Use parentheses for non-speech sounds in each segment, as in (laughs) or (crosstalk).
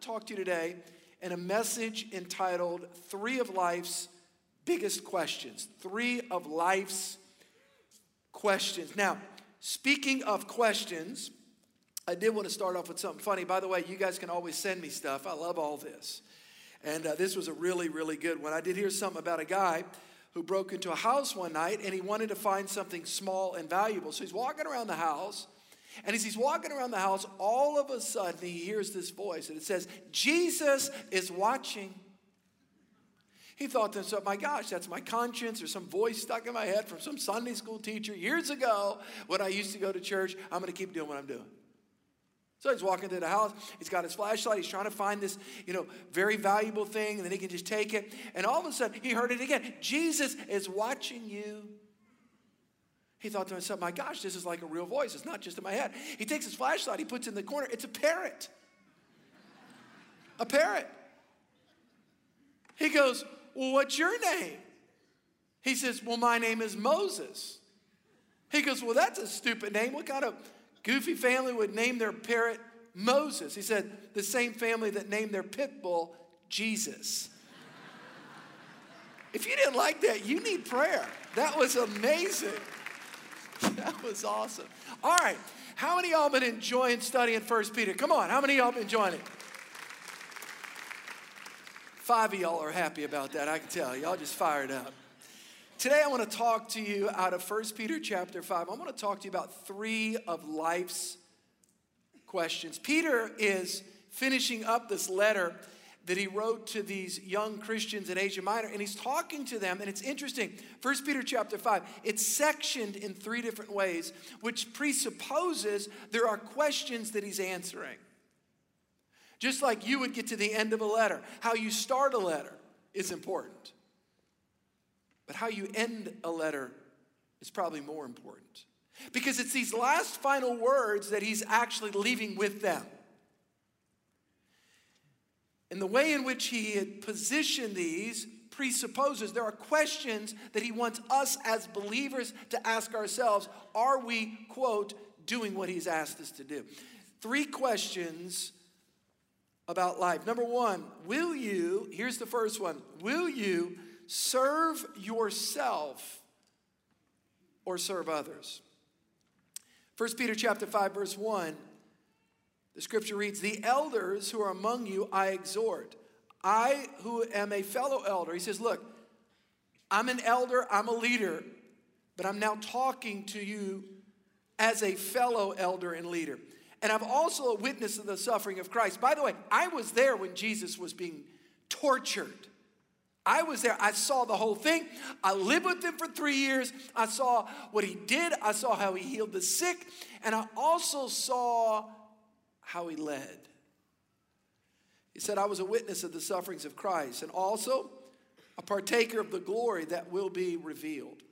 talk to you today in a message entitled Three of Life's Biggest Questions. Three of Life's Questions. Now, speaking of questions, I did want to start off with something funny. By the way, you guys can always send me stuff. I love all this. And uh, this was a really, really good one. I did hear something about a guy who broke into a house one night and he wanted to find something small and valuable. So he's walking around the house. And as he's walking around the house, all of a sudden he hears this voice and it says, Jesus is watching. He thought to himself, my gosh, that's my conscience or some voice stuck in my head from some Sunday school teacher years ago when I used to go to church. I'm going to keep doing what I'm doing. So he's walking through the house. He's got his flashlight. He's trying to find this, you know, very valuable thing, and then he can just take it. And all of a sudden, he heard it again. Jesus is watching you. He thought to himself, my gosh, this is like a real voice. It's not just in my head. He takes his flashlight, he puts it in the corner. It's a parrot. A parrot. He goes, Well, what's your name? He says, Well, my name is Moses. He goes, Well, that's a stupid name. What kind of Goofy family would name their parrot Moses. He said, the same family that named their pit bull Jesus. if you didn't like that, you need prayer. That was amazing. (laughs) That was awesome. All right. How many y'all been enjoying studying First Peter? Come on. How many y'all been enjoying it? Five of y'all are happy about that. I can tell. Y'all just fired up. Today I want to talk to you out of 1 Peter chapter 5. I want to talk to you about three of life's questions. Peter is finishing up this letter that he wrote to these young Christians in Asia Minor and he's talking to them and it's interesting. 1 Peter chapter 5, it's sectioned in three different ways which presupposes there are questions that he's answering. Just like you would get to the end of a letter, how you start a letter is important. But how you end a letter is probably more important. Because it's these last final words that he's actually leaving with them. And the way in which he had positioned these presupposes there are questions that he wants us as believers to ask ourselves Are we, quote, doing what he's asked us to do? Three questions about life. Number one, will you, here's the first one, will you serve yourself or serve others. 1 Peter chapter 5 verse 1 the scripture reads the elders who are among you I exhort I who am a fellow elder he says look I'm an elder I'm a leader but I'm now talking to you as a fellow elder and leader and I'm also a witness of the suffering of Christ by the way I was there when Jesus was being tortured I was there. I saw the whole thing. I lived with him for three years. I saw what he did. I saw how he healed the sick. And I also saw how he led. He said, I was a witness of the sufferings of Christ and also a partaker of the glory that will be revealed.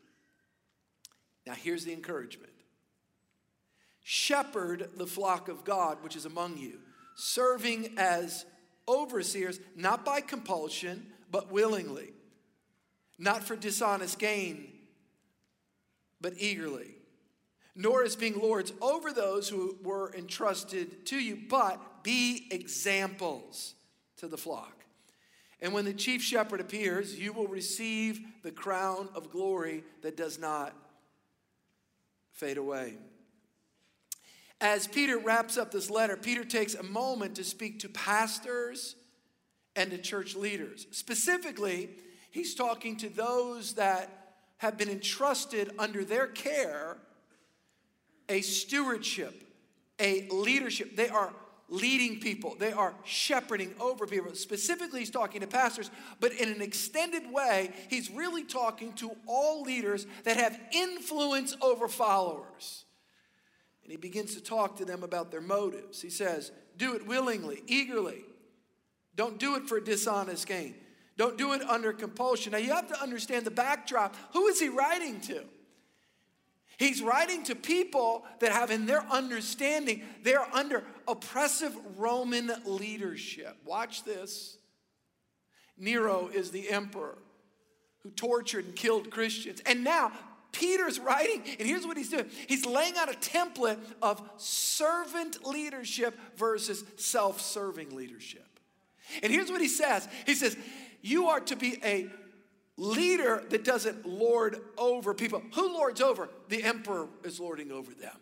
Now, here's the encouragement shepherd the flock of God which is among you, serving as overseers, not by compulsion but willingly, not for dishonest gain, but eagerly, nor as being lords over those who were entrusted to you, but be examples to the flock. And when the chief shepherd appears, you will receive the crown of glory that does not fade away. As Peter wraps up this letter, Peter takes a moment to speak to pastors and to church leaders. Specifically, he's talking to those that have been entrusted under their care a stewardship, a leadership. They are leading people, they are shepherding over people. Specifically, he's talking to pastors, but in an extended way, he's really talking to all leaders that have influence over followers. And he begins to talk to them about their motives. He says, Do it willingly, eagerly don't do it for dishonest gain. Don't do it under compulsion. Now, you have to understand the backdrop. Who is he writing to? He's writing to people that have in their understanding, they're under oppressive Roman leadership. Watch this. Nero is the emperor who tortured and killed Christians. And now Peter's writing, and here's what he's doing he's laying out a template of servant leadership versus self serving leadership. And here's what he says He says, You are to be a leader that doesn't lord over people. Who lords over? The emperor is lording over them.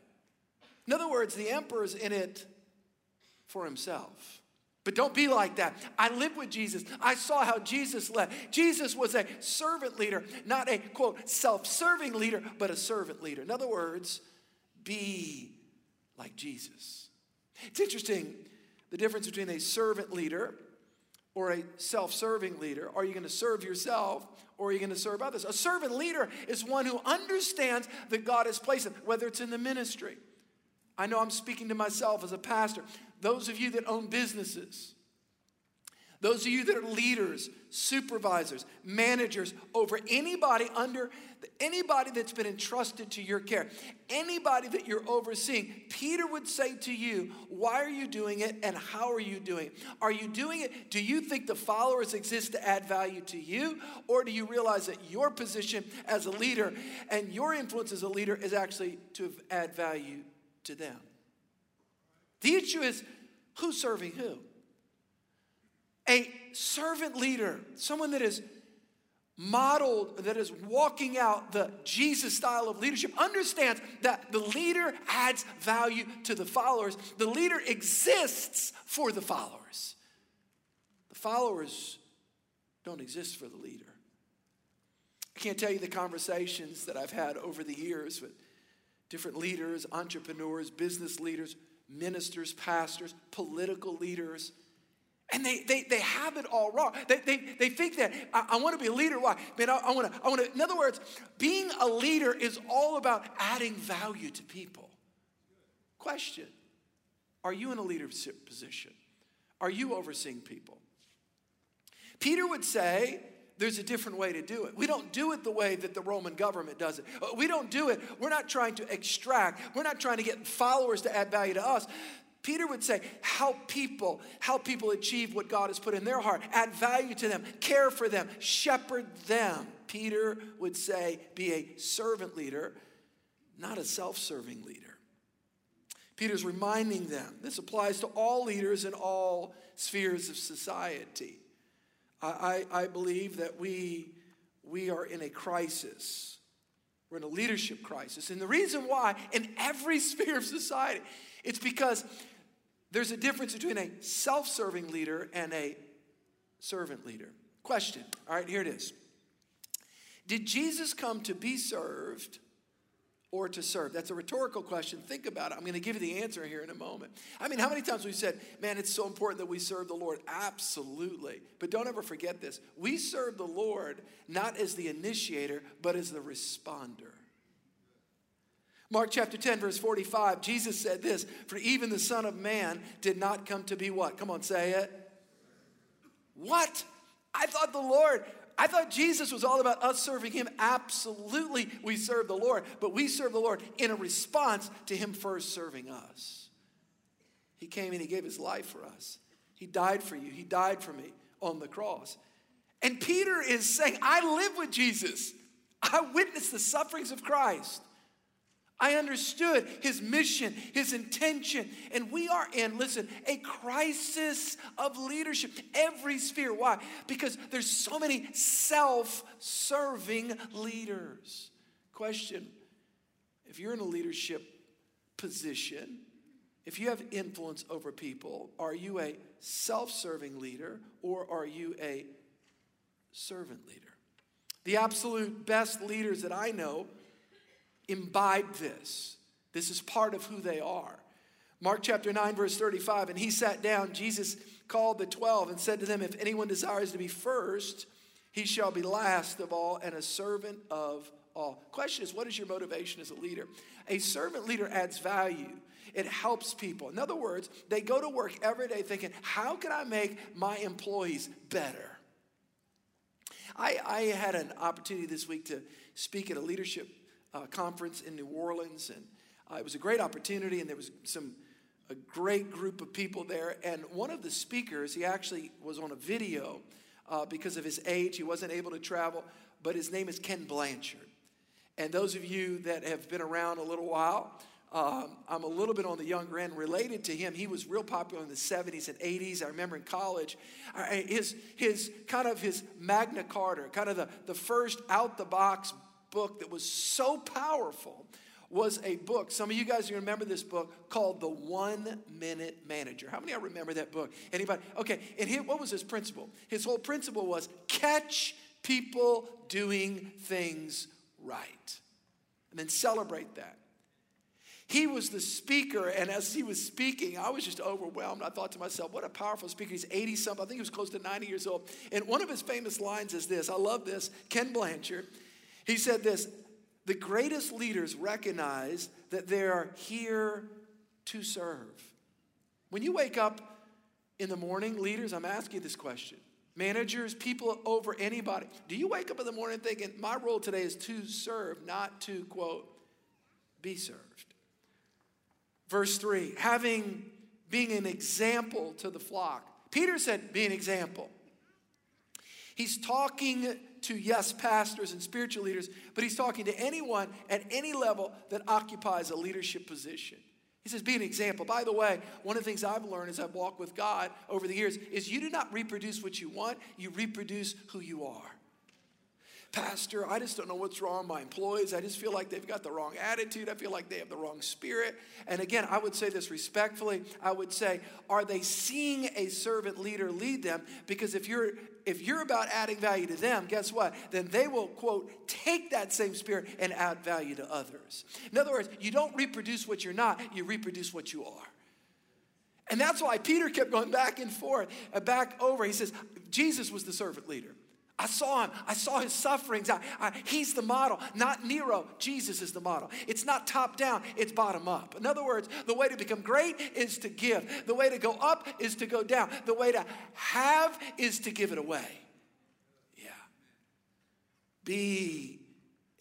In other words, the emperor is in it for himself. But don't be like that. I lived with Jesus. I saw how Jesus led. Jesus was a servant leader, not a quote self serving leader, but a servant leader. In other words, be like Jesus. It's interesting the difference between a servant leader or a self serving leader. Are you going to serve yourself or are you going to serve others? A servant leader is one who understands that God has placed him, whether it's in the ministry. I know I'm speaking to myself as a pastor. Those of you that own businesses, those of you that are leaders, supervisors, managers over anybody under anybody that's been entrusted to your care, anybody that you're overseeing, Peter would say to you, Why are you doing it and how are you doing it? Are you doing it? Do you think the followers exist to add value to you? Or do you realize that your position as a leader and your influence as a leader is actually to add value to them? The issue is who's serving who? A servant leader, someone that is modeled, that is walking out the Jesus style of leadership, understands that the leader adds value to the followers. The leader exists for the followers. The followers don't exist for the leader. I can't tell you the conversations that I've had over the years with different leaders, entrepreneurs, business leaders, ministers, pastors, political leaders and they, they, they have it all wrong. They, they, they think that I, I want to be a leader. Why? Man, I, I want to, I want to, in other words, being a leader is all about adding value to people. Question Are you in a leadership position? Are you overseeing people? Peter would say, there's a different way to do it. We don't do it the way that the Roman government does it. Uh, we don't do it. We're not trying to extract, we're not trying to get followers to add value to us. Peter would say, help people, help people achieve what God has put in their heart, add value to them, care for them, shepherd them. Peter would say, be a servant leader, not a self serving leader. Peter's reminding them this applies to all leaders in all spheres of society. I, I, I believe that we, we are in a crisis. We're in a leadership crisis. And the reason why, in every (laughs) sphere of society, it's because there's a difference between a self serving leader and a servant leader. Question. All right, here it is. Did Jesus come to be served or to serve? That's a rhetorical question. Think about it. I'm going to give you the answer here in a moment. I mean, how many times we've said, man, it's so important that we serve the Lord? Absolutely. But don't ever forget this. We serve the Lord not as the initiator, but as the responder. Mark chapter 10, verse 45, Jesus said this For even the Son of Man did not come to be what? Come on, say it. What? I thought the Lord, I thought Jesus was all about us serving Him. Absolutely, we serve the Lord, but we serve the Lord in a response to Him first serving us. He came and He gave His life for us. He died for you, He died for me on the cross. And Peter is saying, I live with Jesus, I witnessed the sufferings of Christ. I understood his mission, his intention, and we are in, listen, a crisis of leadership, every sphere. Why? Because there's so many self serving leaders. Question If you're in a leadership position, if you have influence over people, are you a self serving leader or are you a servant leader? The absolute best leaders that I know imbibe this. This is part of who they are. Mark chapter 9, verse 35. And he sat down, Jesus called the 12 and said to them, If anyone desires to be first, he shall be last of all and a servant of all. Question is, what is your motivation as a leader? A servant leader adds value. It helps people. In other words, they go to work every day thinking, how can I make my employees better? I, I had an opportunity this week to speak at a leadership uh, conference in New Orleans, and uh, it was a great opportunity, and there was some a great group of people there. And one of the speakers, he actually was on a video uh, because of his age. He wasn't able to travel, but his name is Ken Blanchard. And those of you that have been around a little while, um, I'm a little bit on the younger end related to him. He was real popular in the 70s and 80s. I remember in college, his, his kind of his Magna Carta, kind of the, the first out the box book that was so powerful was a book. Some of you guys remember this book called The One Minute Manager. How many of you remember that book? Anybody? Okay, and here, what was his principle? His whole principle was catch people doing things right and then celebrate that. He was the speaker, and as he was speaking, I was just overwhelmed. I thought to myself, what a powerful speaker. He's 80 something, I think he was close to 90 years old. And one of his famous lines is this I love this. Ken Blanchard, he said this The greatest leaders recognize that they are here to serve. When you wake up in the morning, leaders, I'm asking you this question managers, people over anybody. Do you wake up in the morning thinking, my role today is to serve, not to, quote, be served? Verse 3 having being an example to the flock. Peter said, be an example. He's talking to, yes, pastors and spiritual leaders, but he's talking to anyone at any level that occupies a leadership position. He says, be an example. By the way, one of the things I've learned as I've walked with God over the years is you do not reproduce what you want, you reproduce who you are. Pastor, I just don't know what's wrong with my employees. I just feel like they've got the wrong attitude. I feel like they have the wrong spirit. And again, I would say this respectfully. I would say, are they seeing a servant leader lead them? Because if you're if you're about adding value to them, guess what? Then they will quote take that same spirit and add value to others. In other words, you don't reproduce what you're not, you reproduce what you are. And that's why Peter kept going back and forth, uh, back over. He says, Jesus was the servant leader. I saw him. I saw his sufferings. I, I, he's the model, not Nero. Jesus is the model. It's not top down, it's bottom up. In other words, the way to become great is to give. The way to go up is to go down. The way to have is to give it away. Yeah. Be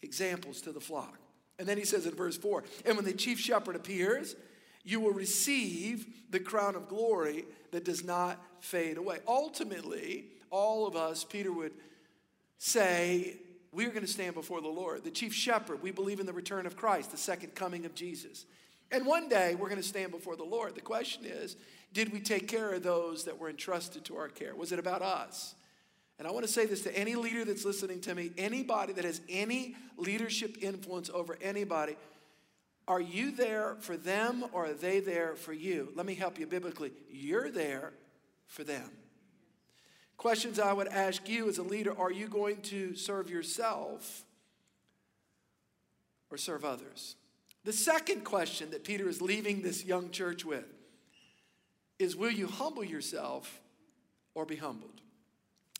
examples to the flock. And then he says in verse 4 And when the chief shepherd appears, you will receive the crown of glory that does not fade away. Ultimately, all of us, Peter would say, we're going to stand before the Lord. The chief shepherd, we believe in the return of Christ, the second coming of Jesus. And one day we're going to stand before the Lord. The question is, did we take care of those that were entrusted to our care? Was it about us? And I want to say this to any leader that's listening to me, anybody that has any leadership influence over anybody. Are you there for them or are they there for you? Let me help you biblically. You're there for them. Questions I would ask you as a leader are you going to serve yourself or serve others? The second question that Peter is leaving this young church with is Will you humble yourself or be humbled?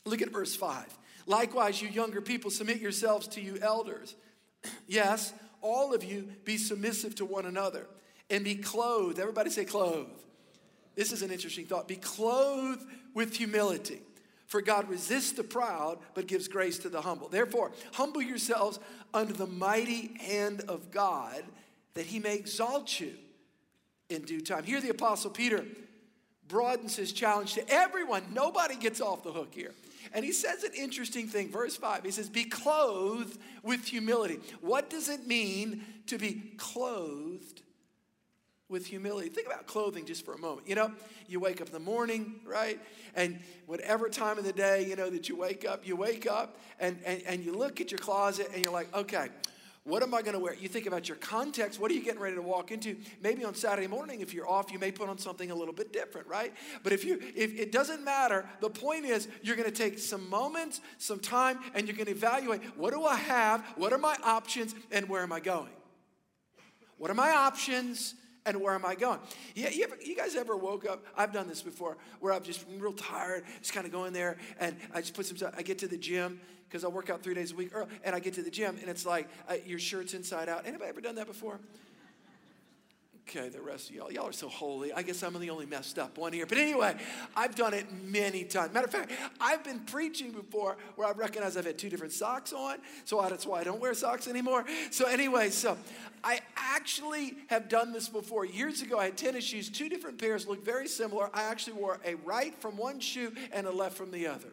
Look at verse 5. Likewise, you younger people, submit yourselves to you elders. (clears throat) yes, all of you be submissive to one another and be clothed. Everybody say clothed. This is an interesting thought. Be clothed with humility. For God resists the proud, but gives grace to the humble. Therefore, humble yourselves under the mighty hand of God, that he may exalt you in due time. Here, the Apostle Peter broadens his challenge to everyone. Nobody gets off the hook here. And he says an interesting thing. Verse 5, he says, Be clothed with humility. What does it mean to be clothed with humility. Think about clothing just for a moment. You know, you wake up in the morning, right? And whatever time of the day, you know, that you wake up, you wake up and, and, and you look at your closet and you're like, okay, what am I going to wear? You think about your context. What are you getting ready to walk into? Maybe on Saturday morning, if you're off, you may put on something a little bit different, right? But if you, if it doesn't matter, the point is you're going to take some moments, some time, and you're going to evaluate what do I have? What are my options? And where am I going? What are my options? And where am I going? Yeah, you, ever, you, guys ever woke up? I've done this before, where I'm just real tired, just kind of going there, and I just put some. I get to the gym because I work out three days a week, and I get to the gym, and it's like uh, your shirt's inside out. Anybody ever done that before? Okay, the rest of y'all, y'all are so holy. I guess I'm the only messed up one here. But anyway, I've done it many times. Matter of fact, I've been preaching before where I recognize I've had two different socks on, so that's why I don't wear socks anymore. So anyway, so I actually have done this before. Years ago, I had tennis shoes, two different pairs, looked very similar. I actually wore a right from one shoe and a left from the other.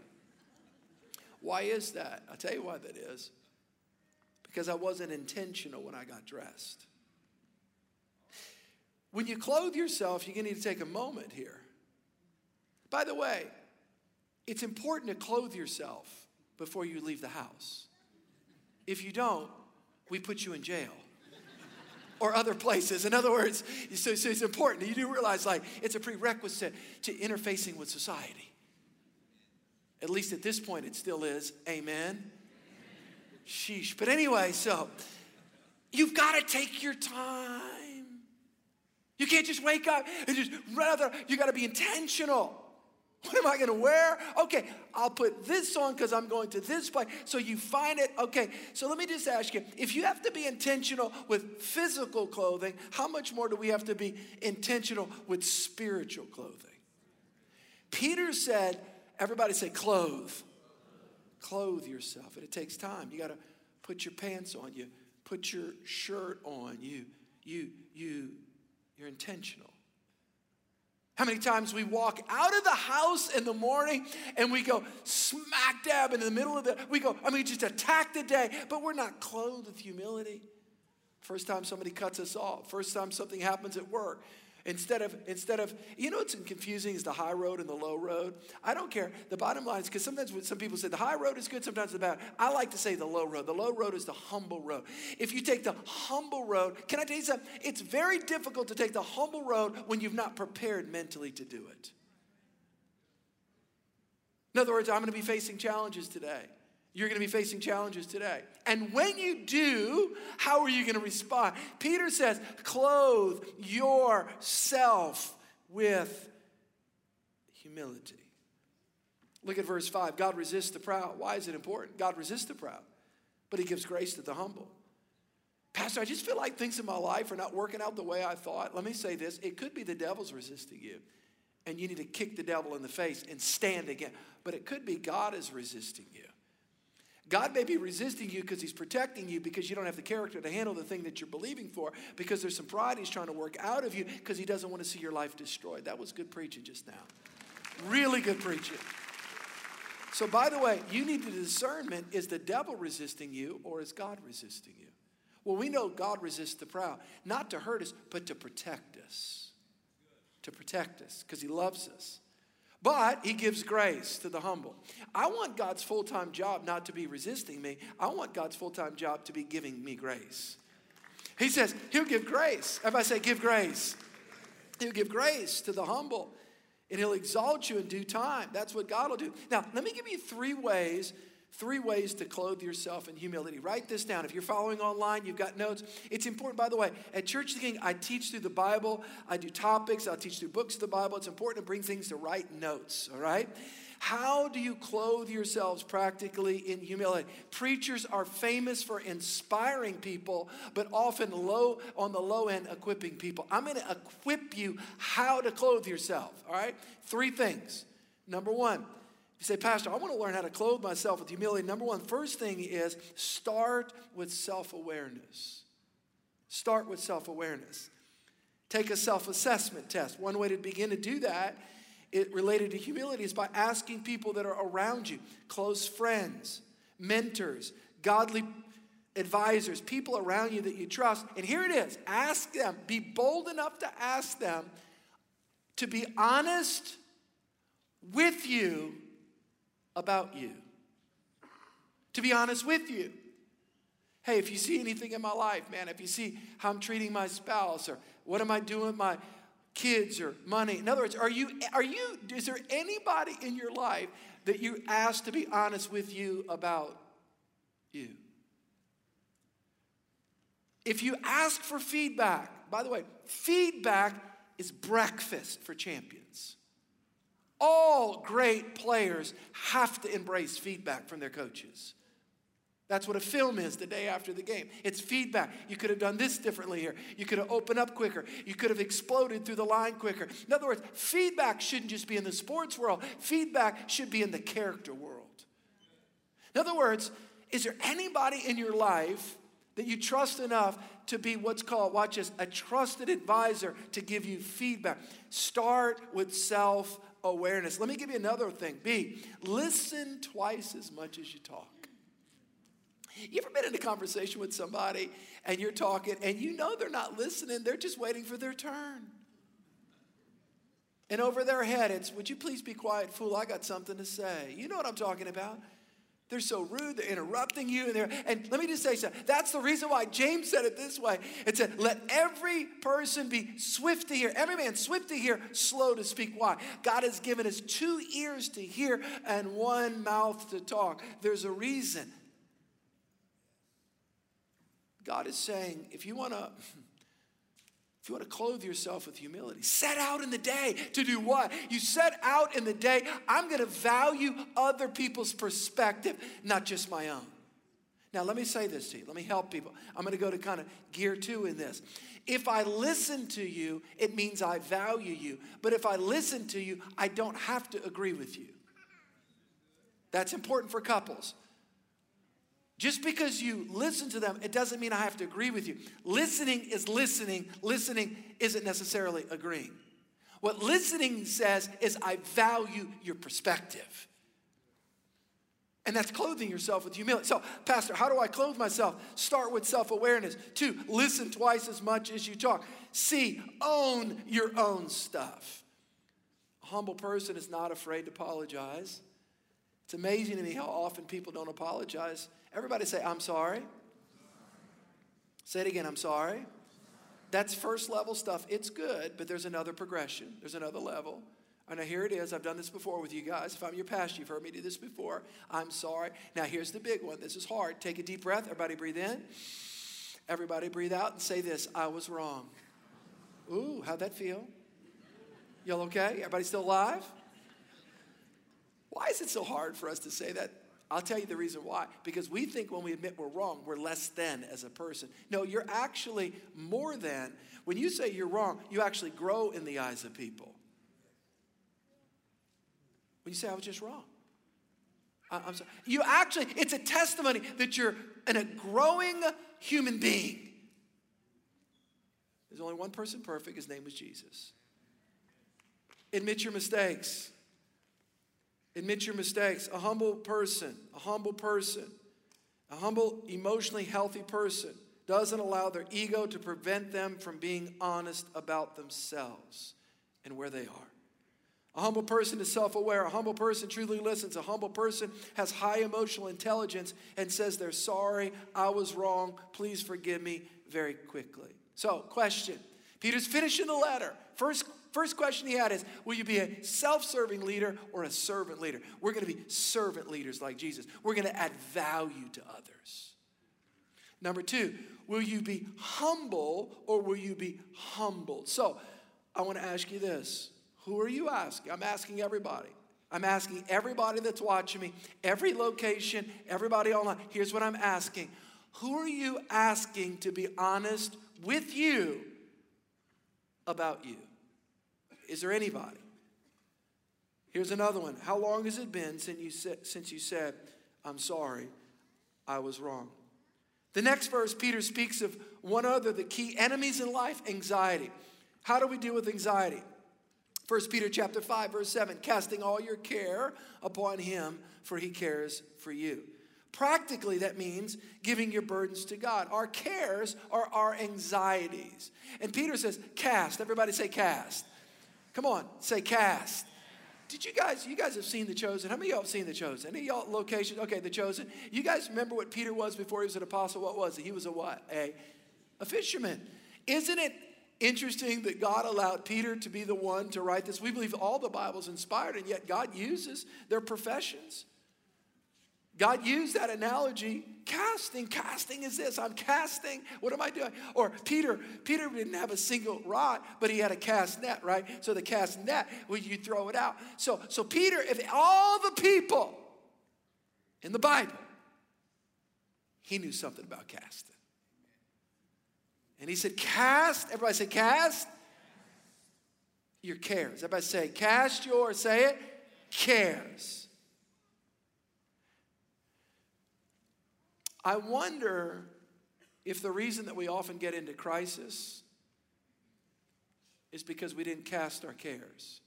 Why is that? I'll tell you why that is because I wasn't intentional when I got dressed. When you clothe yourself, you're going to need to take a moment here. By the way, it's important to clothe yourself before you leave the house. If you don't, we put you in jail or other places. In other words, so, so it's important. You do realize, like, it's a prerequisite to interfacing with society. At least at this point, it still is. Amen. Sheesh. But anyway, so you've got to take your time. You can't just wake up and just rather, you got to be intentional. (laughs) What am I going to wear? Okay, I'll put this on because I'm going to this place. So you find it. Okay, so let me just ask you if you have to be intentional with physical clothing, how much more do we have to be intentional with spiritual clothing? Peter said, everybody say, clothe. Clothe yourself. And it takes time. You got to put your pants on. You put your shirt on. You, you, you, you're intentional. How many times we walk out of the house in the morning and we go smack dab in the middle of the, we go, I mean, just attack the day, but we're not clothed with humility. First time somebody cuts us off, first time something happens at work, Instead of, instead of, you know what's confusing is the high road and the low road. I don't care. The bottom line is because sometimes when some people say the high road is good, sometimes the bad. I like to say the low road. The low road is the humble road. If you take the humble road, can I tell you something? It's very difficult to take the humble road when you've not prepared mentally to do it. In other words, I'm going to be facing challenges today. You're going to be facing challenges today. And when you do, how are you going to respond? Peter says, clothe yourself with humility. Look at verse 5. God resists the proud. Why is it important? God resists the proud, but he gives grace to the humble. Pastor, I just feel like things in my life are not working out the way I thought. Let me say this it could be the devil's resisting you, and you need to kick the devil in the face and stand again. But it could be God is resisting you. God may be resisting you because he's protecting you because you don't have the character to handle the thing that you're believing for because there's some pride he's trying to work out of you because he doesn't want to see your life destroyed. That was good preaching just now. Really good preaching. So, by the way, you need the discernment is the devil resisting you or is God resisting you? Well, we know God resists the proud, not to hurt us, but to protect us. To protect us because he loves us. But he gives grace to the humble. I want God's full time job not to be resisting me, I want God's full time job to be giving me grace. He says, He'll give grace. Everybody say, Give grace. He'll give grace to the humble and He'll exalt you in due time. That's what God will do. Now, let me give you three ways Three ways to clothe yourself in humility. Write this down. If you're following online, you've got notes. It's important, by the way, at Church of the King, I teach through the Bible, I do topics, I'll teach through books of the Bible. It's important to bring things to write notes, all right? How do you clothe yourselves practically in humility? Preachers are famous for inspiring people, but often low on the low end equipping people. I'm going to equip you how to clothe yourself, all right? Three things. Number one, you say, Pastor, I want to learn how to clothe myself with humility. Number one, first thing is start with self awareness. Start with self awareness. Take a self assessment test. One way to begin to do that, it related to humility, is by asking people that are around you, close friends, mentors, godly advisors, people around you that you trust. And here it is ask them, be bold enough to ask them to be honest with you about you. To be honest with you. Hey, if you see anything in my life, man, if you see how I'm treating my spouse or what am I doing with my kids or money. In other words, are you are you is there anybody in your life that you ask to be honest with you about you? If you ask for feedback, by the way, feedback is breakfast for champions. All great players have to embrace feedback from their coaches. That's what a film is the day after the game. It's feedback. You could have done this differently here. You could have opened up quicker. You could have exploded through the line quicker. In other words, feedback shouldn't just be in the sports world, feedback should be in the character world. In other words, is there anybody in your life that you trust enough to be what's called, watch this, a trusted advisor to give you feedback? Start with self awareness. Let me give you another thing. B, listen twice as much as you talk. You ever been in a conversation with somebody and you're talking and you know they're not listening, they're just waiting for their turn? And over their head, it's, Would you please be quiet, fool? I got something to say. You know what I'm talking about. They're so rude, they're interrupting you. And, they're, and let me just say something. That's the reason why James said it this way. It said, Let every person be swift to hear, every man swift to hear, slow to speak. Why? God has given us two ears to hear and one mouth to talk. There's a reason. God is saying, if you want to if you want to clothe yourself with humility, set out in the day to do what? You set out in the day, I'm going to value other people's perspective, not just my own. Now, let me say this to you. Let me help people. I'm going to go to kind of gear two in this. If I listen to you, it means I value you. But if I listen to you, I don't have to agree with you. That's important for couples. Just because you listen to them, it doesn't mean I have to agree with you. Listening is listening, listening isn't necessarily agreeing. What listening says is, I value your perspective. And that's clothing yourself with humility. So, Pastor, how do I clothe myself? Start with self awareness. Two, listen twice as much as you talk. C, own your own stuff. A humble person is not afraid to apologize. It's amazing to me how often people don't apologize. Everybody say, I'm sorry. Say it again, I'm sorry. That's first level stuff. It's good, but there's another progression, there's another level. And now here it is. I've done this before with you guys. If I'm your pastor, you've heard me do this before. I'm sorry. Now here's the big one. This is hard. Take a deep breath. Everybody breathe in. Everybody breathe out and say this I was wrong. Ooh, how'd that feel? Y'all okay? Everybody still alive? Why is it so hard for us to say that? I'll tell you the reason why. Because we think when we admit we're wrong, we're less than as a person. No, you're actually more than. When you say you're wrong, you actually grow in the eyes of people. When you say, I was just wrong. I, am sorry. You actually, it's a testimony that you're in a growing human being. There's only one person perfect, his name was Jesus. Admit your mistakes. Admit your mistakes. A humble person, a humble person, a humble, emotionally healthy person doesn't allow their ego to prevent them from being honest about themselves and where they are. A humble person is self aware. A humble person truly listens. A humble person has high emotional intelligence and says they're sorry, I was wrong, please forgive me very quickly. So, question Peter's finishing the letter. First First question he had is Will you be a self serving leader or a servant leader? We're going to be servant leaders like Jesus. We're going to add value to others. Number two, will you be humble or will you be humbled? So I want to ask you this Who are you asking? I'm asking everybody. I'm asking everybody that's watching me, every location, everybody online. Here's what I'm asking Who are you asking to be honest with you about you? Is there anybody? Here's another one. How long has it been since you said, since you said I'm sorry, I was wrong? The next verse, Peter speaks of one other, the key enemies in life, anxiety. How do we deal with anxiety? 1 Peter chapter 5, verse 7, casting all your care upon him, for he cares for you. Practically, that means giving your burdens to God. Our cares are our anxieties. And Peter says, cast. Everybody say cast. Come on, say cast. Did you guys, you guys have seen The Chosen? How many of y'all have seen The Chosen? Any y'all location? Okay, The Chosen. You guys remember what Peter was before he was an apostle? What was he? He was a what? A, a fisherman. Isn't it interesting that God allowed Peter to be the one to write this? We believe all the Bible's inspired, and yet God uses their professions. God used that analogy casting casting is this i'm casting what am i doing? Or peter peter didn't have a single rod but he had a cast net right? So the cast net well you throw it out. So so peter if all the people in the bible he knew something about casting. And he said cast everybody say cast your cares. Everybody say cast your say it cares I wonder if the reason that we often get into crisis is because we didn't cast our cares.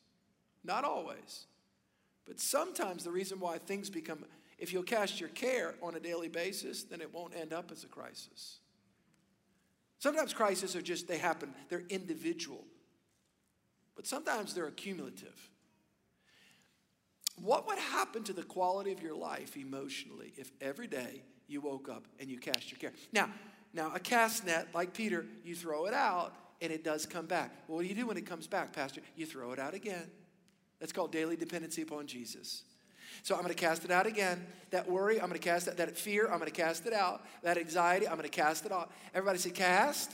Not always. But sometimes the reason why things become If you'll cast your care on a daily basis, then it won't end up as a crisis. Sometimes crises are just, they happen, they're individual. But sometimes they're accumulative. What would happen to the quality of your life emotionally if every day you woke up and you cast your care? Now, now a cast net, like Peter, you throw it out and it does come back. Well, what do you do when it comes back, Pastor? You throw it out again. That's called daily dependency upon Jesus. So I'm going to cast it out again. That worry, I'm going to cast it. That fear, I'm going to cast it out. That anxiety, I'm going to cast it out. Everybody say, cast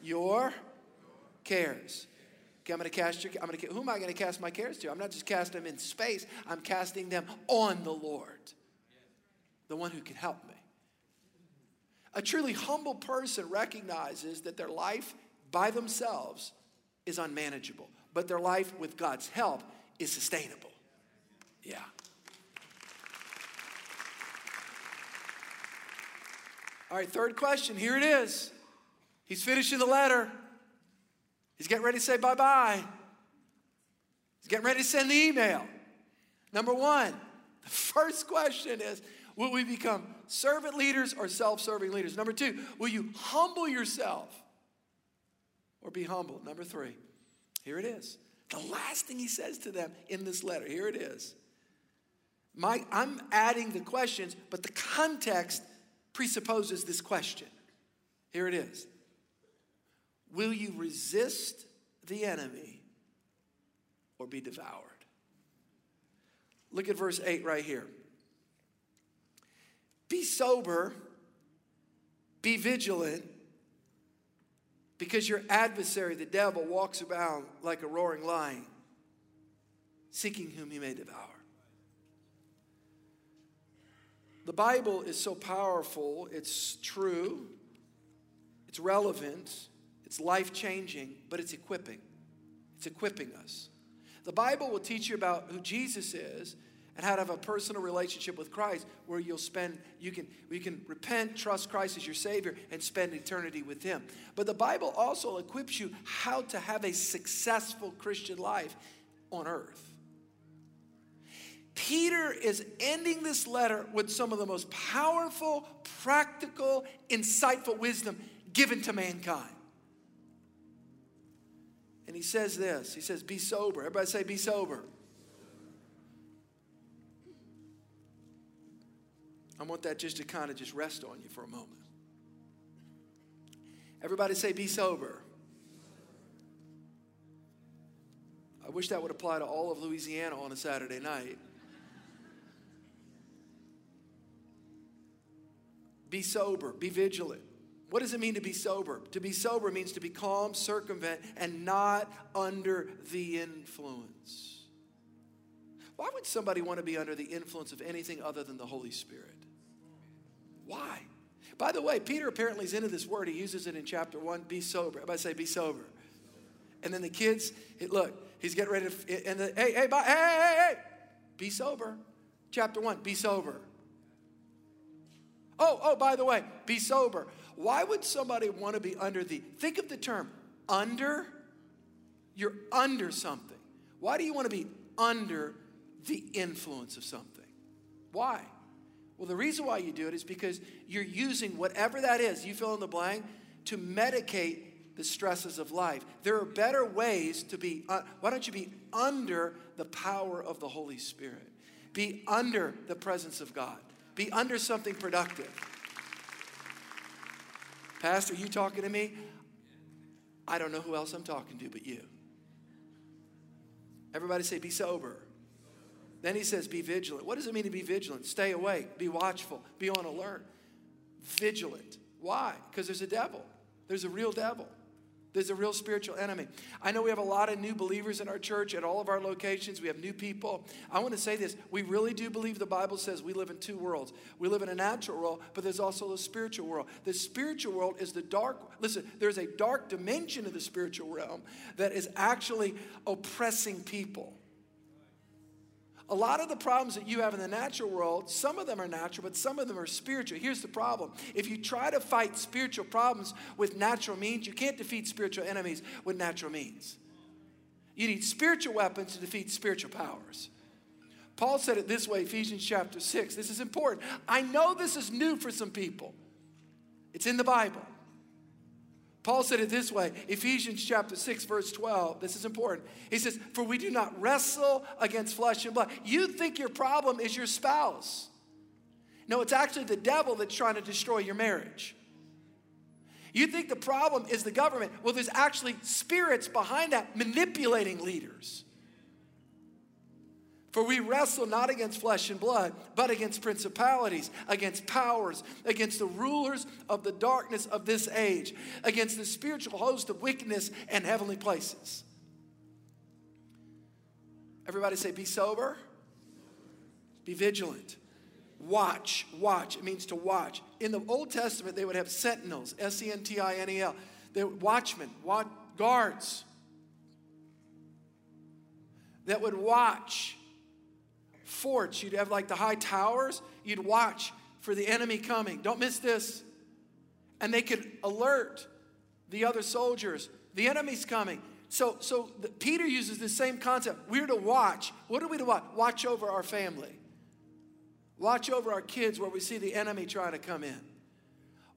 your cares. Okay, I'm going to cast your. I'm going to. Who am I going to cast my cares to? I'm not just casting them in space. I'm casting them on the Lord, the one who can help me. A truly humble person recognizes that their life by themselves is unmanageable, but their life with God's help is sustainable. Yeah. All right, third question. Here it is. He's finishing the letter. He's getting ready to say bye bye. He's getting ready to send the email. Number one, (laughs) the first question is Will we become servant leaders or self serving leaders? Number two, will you humble yourself or be humble? Number three, here it is. The last thing he says to them in this letter, here it is. My, I'm adding the questions, but the context presupposes this question. Here it is Will you resist the enemy or be devoured? Look at verse 8 right here. Be sober, be vigilant, because your adversary, the devil, walks around like a roaring lion, seeking whom he may devour. The Bible is so powerful, it's true, it's relevant, it's life changing, but it's equipping. It's equipping us. The Bible will teach you about who Jesus is and how to have a personal relationship with Christ where you'll spend, you can, you can repent, trust Christ as your Savior, and spend eternity with Him. But the Bible also equips you how to have a successful Christian life on earth. Peter is ending this letter with some of the most powerful, practical, insightful wisdom given to mankind. And he says this He says, Be sober. Everybody say, Be sober. I want that just to kind of just rest on you for a moment. Everybody say, Be sober. I wish that would apply to all of Louisiana on a Saturday night. Be sober, be vigilant. What does it mean to be sober? To be sober means to be calm, circumvent, and not under the influence. Why would somebody want to be under the influence of anything other than the Holy Spirit? Why? By the way, Peter apparently is into this word. He uses it in chapter one be sober. Everybody say, be sober. And then the kids, look, he's getting ready to, and the, hey, hey, hey, hey, hey, be sober. Chapter one, be sober. Oh, oh, by the way, be sober. Why would somebody want to be under the, think of the term, under? You're under something. Why do you want to be under the influence of something? Why? Well, the reason why you do it is because you're using whatever that is, you fill in the blank, to medicate the stresses of life. There are better ways to be, uh, why don't you be under the power of the Holy Spirit? Be under the presence of God. Be under something productive. Pastor, you talking to me? I don't know who else I'm talking to but you. Everybody say, be sober. Then he says, be vigilant. What does it mean to be vigilant? Stay awake, be watchful, be on alert. Vigilant. Why? Because there's a devil, there's a real devil. There's a real spiritual enemy. I know we have a lot of new believers in our church at all of our locations. We have new people. I want to say this. We really do believe the Bible says we live in two worlds. We live in a natural world, but there's also a spiritual world. The spiritual world is the dark, listen, there's a dark dimension of the spiritual realm that is actually oppressing people. A lot of the problems that you have in the natural world, some of them are natural, but some of them are spiritual. Here's the problem if you try to fight spiritual problems with natural means, you can't defeat spiritual enemies with natural means. You need spiritual weapons to defeat spiritual powers. Paul said it this way, Ephesians chapter 6. This is important. I know this is new for some people, it's in the Bible. Paul said it this way Ephesians chapter 6, verse 12. This is important. He says, For we do not wrestle against flesh and blood. You think your problem is your spouse. No, it's actually the devil that's trying to destroy your marriage. You think the problem is the government. Well, there's actually spirits behind that manipulating leaders. For we wrestle not against flesh and blood, but against principalities, against powers, against the rulers of the darkness of this age, against the spiritual host of wickedness and heavenly places. Everybody say, be sober, be vigilant. Watch, watch. It means to watch. In the Old Testament, they would have sentinels, S E N T I N E L. They watchmen, watch, guards that would watch forts. You'd have like the high towers. You'd watch for the enemy coming. Don't miss this. And they could alert the other soldiers. The enemy's coming. So, so the, Peter uses the same concept. We're to watch. What are we to watch? Watch over our family. Watch over our kids where we see the enemy trying to come in.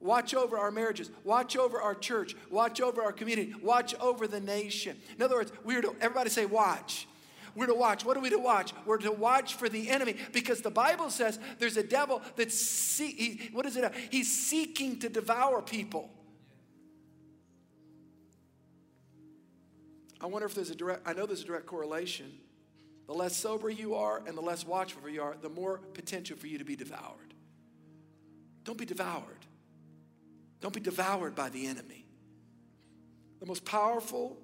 Watch over our marriages. Watch over our church. Watch over our community. Watch over the nation. In other words, we're to, everybody say, watch. We're to watch. What are we to watch? We're to watch for the enemy because the Bible says there's a devil that's, see, he, what is it? He's seeking to devour people. I wonder if there's a direct, I know there's a direct correlation the less sober you are and the less watchful you are, the more potential for you to be devoured. Don't be devoured. Don't be devoured by the enemy. The most powerful,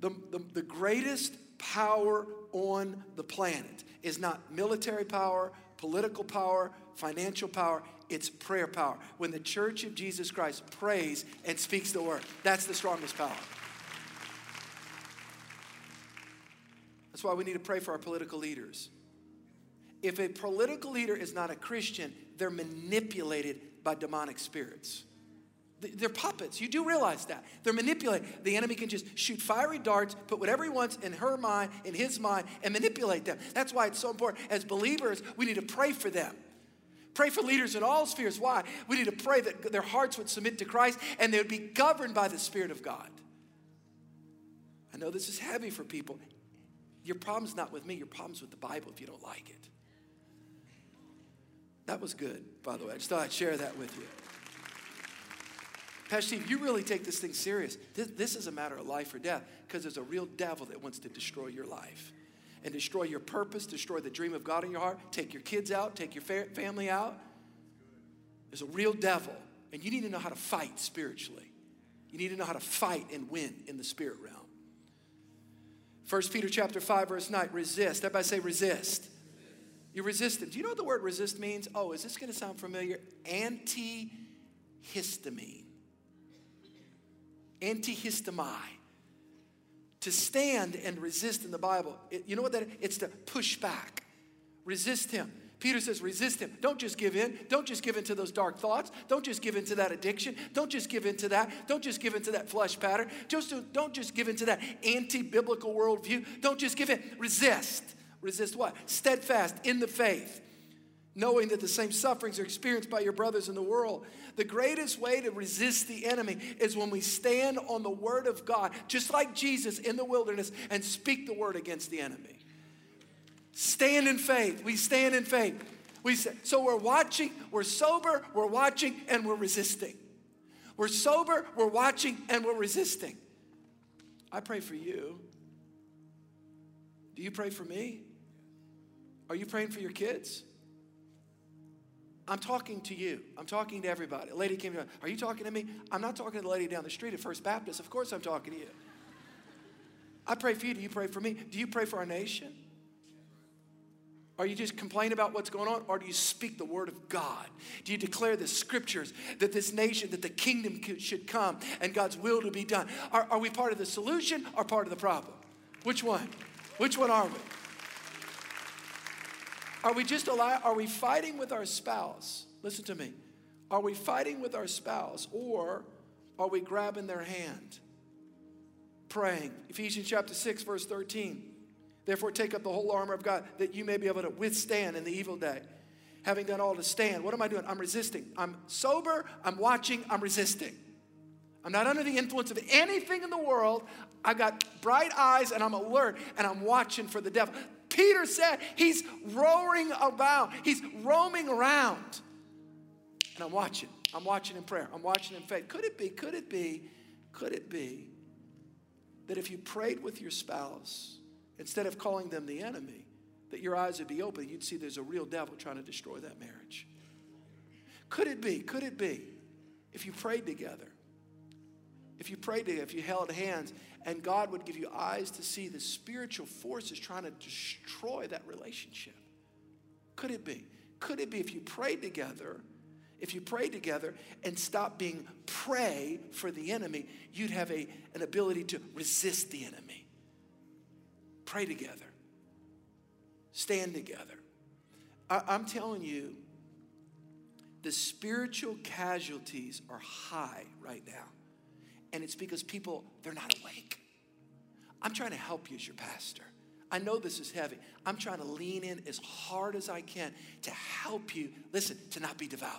the, the, the greatest power on the planet is not military power, political power, financial power, it's prayer power. When the church of Jesus Christ prays and speaks the word, that's the strongest power. That's why we need to pray for our political leaders. If a political leader is not a Christian, they're manipulated by demonic spirits. They're puppets. You do realize that. They're manipulated. The enemy can just shoot fiery darts, put whatever he wants in her mind, in his mind, and manipulate them. That's why it's so important. As believers, we need to pray for them. Pray for leaders in all spheres. Why? We need to pray that their hearts would submit to Christ and they would be governed by the Spirit of God. I know this is heavy for people. Your problem's not with me, your problem's with the Bible if you don't like it. That was good, by the way. I just thought I'd share that with you. Pastor Steve, you really take this thing serious. This, this is a matter of life or death because there's a real devil that wants to destroy your life and destroy your purpose, destroy the dream of God in your heart, take your kids out, take your fa- family out. There's a real devil, and you need to know how to fight spiritually. You need to know how to fight and win in the spirit realm. 1 Peter chapter 5, verse 9, resist. Everybody say resist. You resist. Do you know what the word resist means? Oh, is this going to sound familiar? Antihistamine. Antihistamine. To stand and resist in the Bible, it, you know what that is? It's to push back. Resist him. Peter says, resist him. Don't just give in. Don't just give in to those dark thoughts. Don't just give in to that addiction. Don't just give in to that. Don't just give in to that flesh pattern. Just don't just give in to that anti biblical worldview. Don't just give in. Resist. Resist what? Steadfast in the faith, knowing that the same sufferings are experienced by your brothers in the world. The greatest way to resist the enemy is when we stand on the word of God, just like Jesus in the wilderness, and speak the word against the enemy. Stand in faith. We stand in faith. We say, so we're watching, we're sober, we're watching, and we're resisting. We're sober, we're watching, and we're resisting. I pray for you. Do you pray for me? Are you praying for your kids? I'm talking to you. I'm talking to everybody. A lady came to me. Are you talking to me? I'm not talking to the lady down the street at First Baptist. Of course I'm talking to you. I pray for you. Do you pray for me? Do you pray for our nation? Are you just complain about what's going on? Or do you speak the word of God? Do you declare the scriptures that this nation, that the kingdom should come and God's will to be done? Are, are we part of the solution or part of the problem? Which one? Which one are we? Are we just alive? Are we fighting with our spouse? Listen to me. Are we fighting with our spouse or are we grabbing their hand? Praying. Ephesians chapter 6, verse 13. Therefore, take up the whole armor of God that you may be able to withstand in the evil day. Having done all to stand, what am I doing? I'm resisting. I'm sober, I'm watching, I'm resisting. I'm not under the influence of anything in the world. I've got bright eyes and I'm alert and I'm watching for the devil. Peter said he's roaring about, he's roaming around. And I'm watching. I'm watching in prayer. I'm watching in faith. Could it be, could it be, could it be that if you prayed with your spouse, instead of calling them the enemy, that your eyes would be open, you'd see there's a real devil trying to destroy that marriage? Could it be, could it be, if you prayed together, if you prayed together, if you held hands, and God would give you eyes to see the spiritual forces trying to destroy that relationship? Could it be? Could it be if you prayed together? If you prayed together and stopped being prey for the enemy, you'd have a, an ability to resist the enemy. Pray together, stand together. I, I'm telling you, the spiritual casualties are high right now. And it's because people, they're not awake. I'm trying to help you as your pastor. I know this is heavy. I'm trying to lean in as hard as I can to help you, listen, to not be devoured.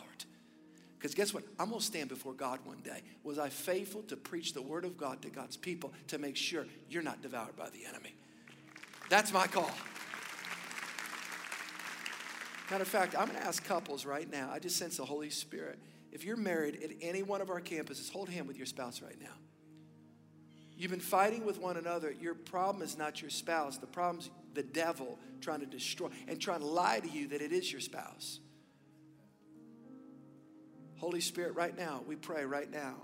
Because guess what? I'm going to stand before God one day. Was I faithful to preach the word of God to God's people to make sure you're not devoured by the enemy? That's my call. Matter of fact, I'm going to ask couples right now. I just sense the Holy Spirit. If you're married at any one of our campuses, hold hand with your spouse right now. You've been fighting with one another. Your problem is not your spouse. The problem's the devil trying to destroy and trying to lie to you that it is your spouse. Holy Spirit, right now, we pray right now.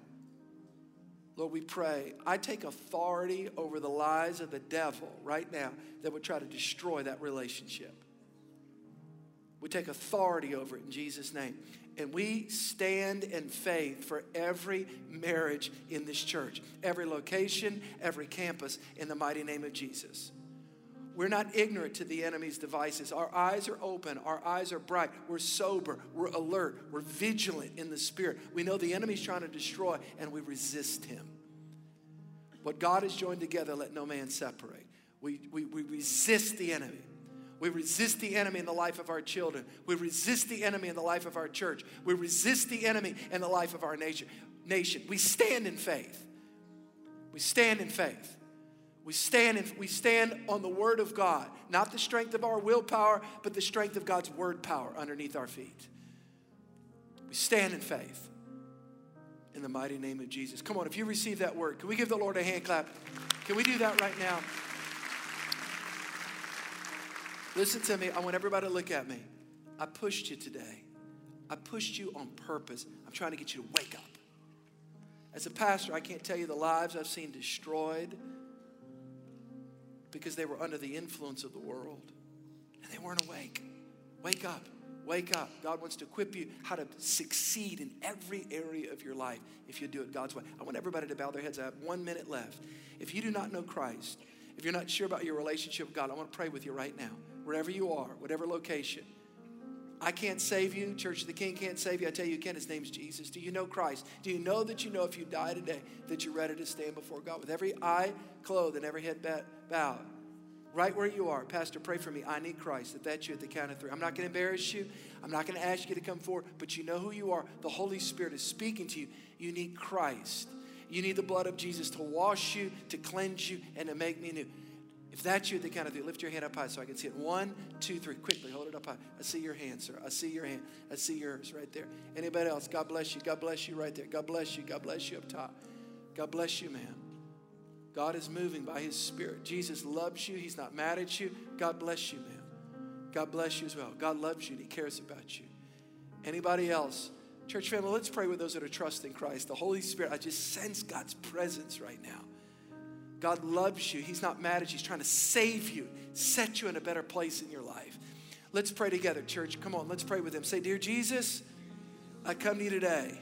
Lord, we pray. I take authority over the lies of the devil right now that would try to destroy that relationship. We take authority over it in Jesus' name. And we stand in faith for every marriage in this church, every location, every campus, in the mighty name of Jesus. We're not ignorant to the enemy's devices. Our eyes are open. Our eyes are bright. We're sober. We're alert. We're vigilant in the spirit. We know the enemy's trying to destroy, and we resist him. What God has joined together, let no man separate. We, we, we resist the enemy. We resist the enemy in the life of our children. We resist the enemy in the life of our church. We resist the enemy in the life of our nation. nation. We stand in faith. We stand in faith. We stand, in, we stand on the word of God, not the strength of our willpower, but the strength of God's word power underneath our feet. We stand in faith in the mighty name of Jesus. Come on, if you receive that word, can we give the Lord a hand clap? Can we do that right now? Listen to me. I want everybody to look at me. I pushed you today. I pushed you on purpose. I'm trying to get you to wake up. As a pastor, I can't tell you the lives I've seen destroyed because they were under the influence of the world and they weren't awake. Wake up. Wake up. God wants to equip you how to succeed in every area of your life if you do it God's way. I want everybody to bow their heads. I have one minute left. If you do not know Christ, if you're not sure about your relationship with God, I want to pray with you right now wherever you are, whatever location. I can't save you. Church of the King can't save you. I tell you, can. His name's Jesus. Do you know Christ? Do you know that you know if you die today that you're ready to stand before God with every eye closed and every head bowed? Right where you are, Pastor, pray for me. I need Christ. If that's you at the count of three, I'm not going to embarrass you. I'm not going to ask you to come forward, but you know who you are. The Holy Spirit is speaking to you. You need Christ. You need the blood of Jesus to wash you, to cleanse you, and to make me new. If that's you the count of three, lift your hand up high so I can see it. One, two, three. Quickly, hold it up high. I see your hand, sir. I see your hand. I see yours right there. Anybody else? God bless you. God bless you right there. God bless you. God bless you up top. God bless you, man. God is moving by his spirit. Jesus loves you. He's not mad at you. God bless you, man. God bless you as well. God loves you and he cares about you. Anybody else? Church family, let's pray with those that are trusting Christ. The Holy Spirit, I just sense God's presence right now. God loves you. He's not mad at you. He's trying to save you, set you in a better place in your life. Let's pray together, church. Come on, let's pray with him. Say, Dear Jesus, I come to you today,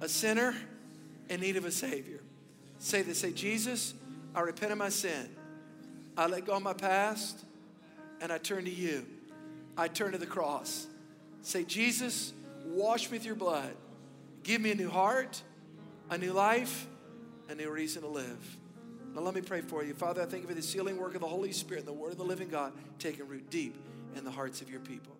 a sinner in need of a Savior. Say this say, Jesus, I repent of my sin. I let go of my past and I turn to you. I turn to the cross. Say, Jesus, wash me with your blood. Give me a new heart, a new life, a new reason to live. Now, let me pray for you. Father, I thank you for the sealing work of the Holy Spirit and the Word of the living God taking root deep in the hearts of your people.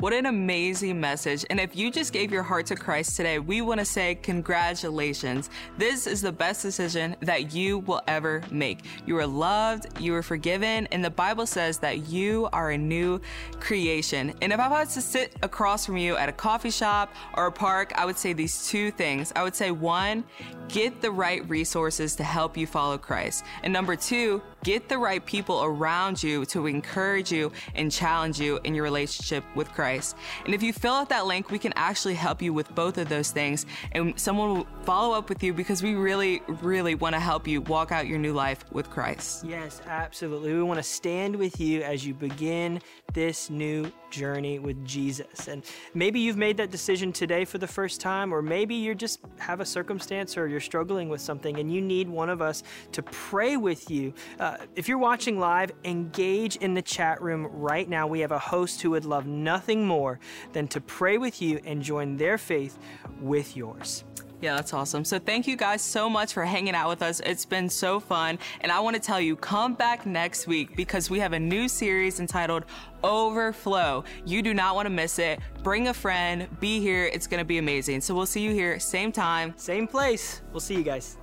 What an amazing message. And if you just gave your heart to Christ today, we want to say congratulations. This is the best decision that you will ever make. You are loved, you are forgiven, and the Bible says that you are a new creation. And if I was to sit across from you at a coffee shop or a park, I would say these two things. I would say, one, get the right resources to help you follow Christ. And number two, get the right people around you to encourage you and challenge you in your relationship with Christ. And if you fill out that link, we can actually help you with both of those things. And someone will follow up with you because we really, really want to help you walk out your new life with Christ. Yes, absolutely. We want to stand with you as you begin this new journey with Jesus. And maybe you've made that decision today for the first time, or maybe you just have a circumstance or you're struggling with something and you need one of us to pray with you. Uh, Uh, if you're watching live, engage in the chat room right now. We have a host who would love nothing more than to pray with you and join their faith with yours. Yeah, that's awesome. So thank you guys so much for hanging out with us. It's been so fun. And I want to tell you, come back next week because we have a new series entitled Overflow. You do not want to miss it. Bring a friend, be here. It's going to be amazing. So we'll see you here, same time, same place. We'll see you guys.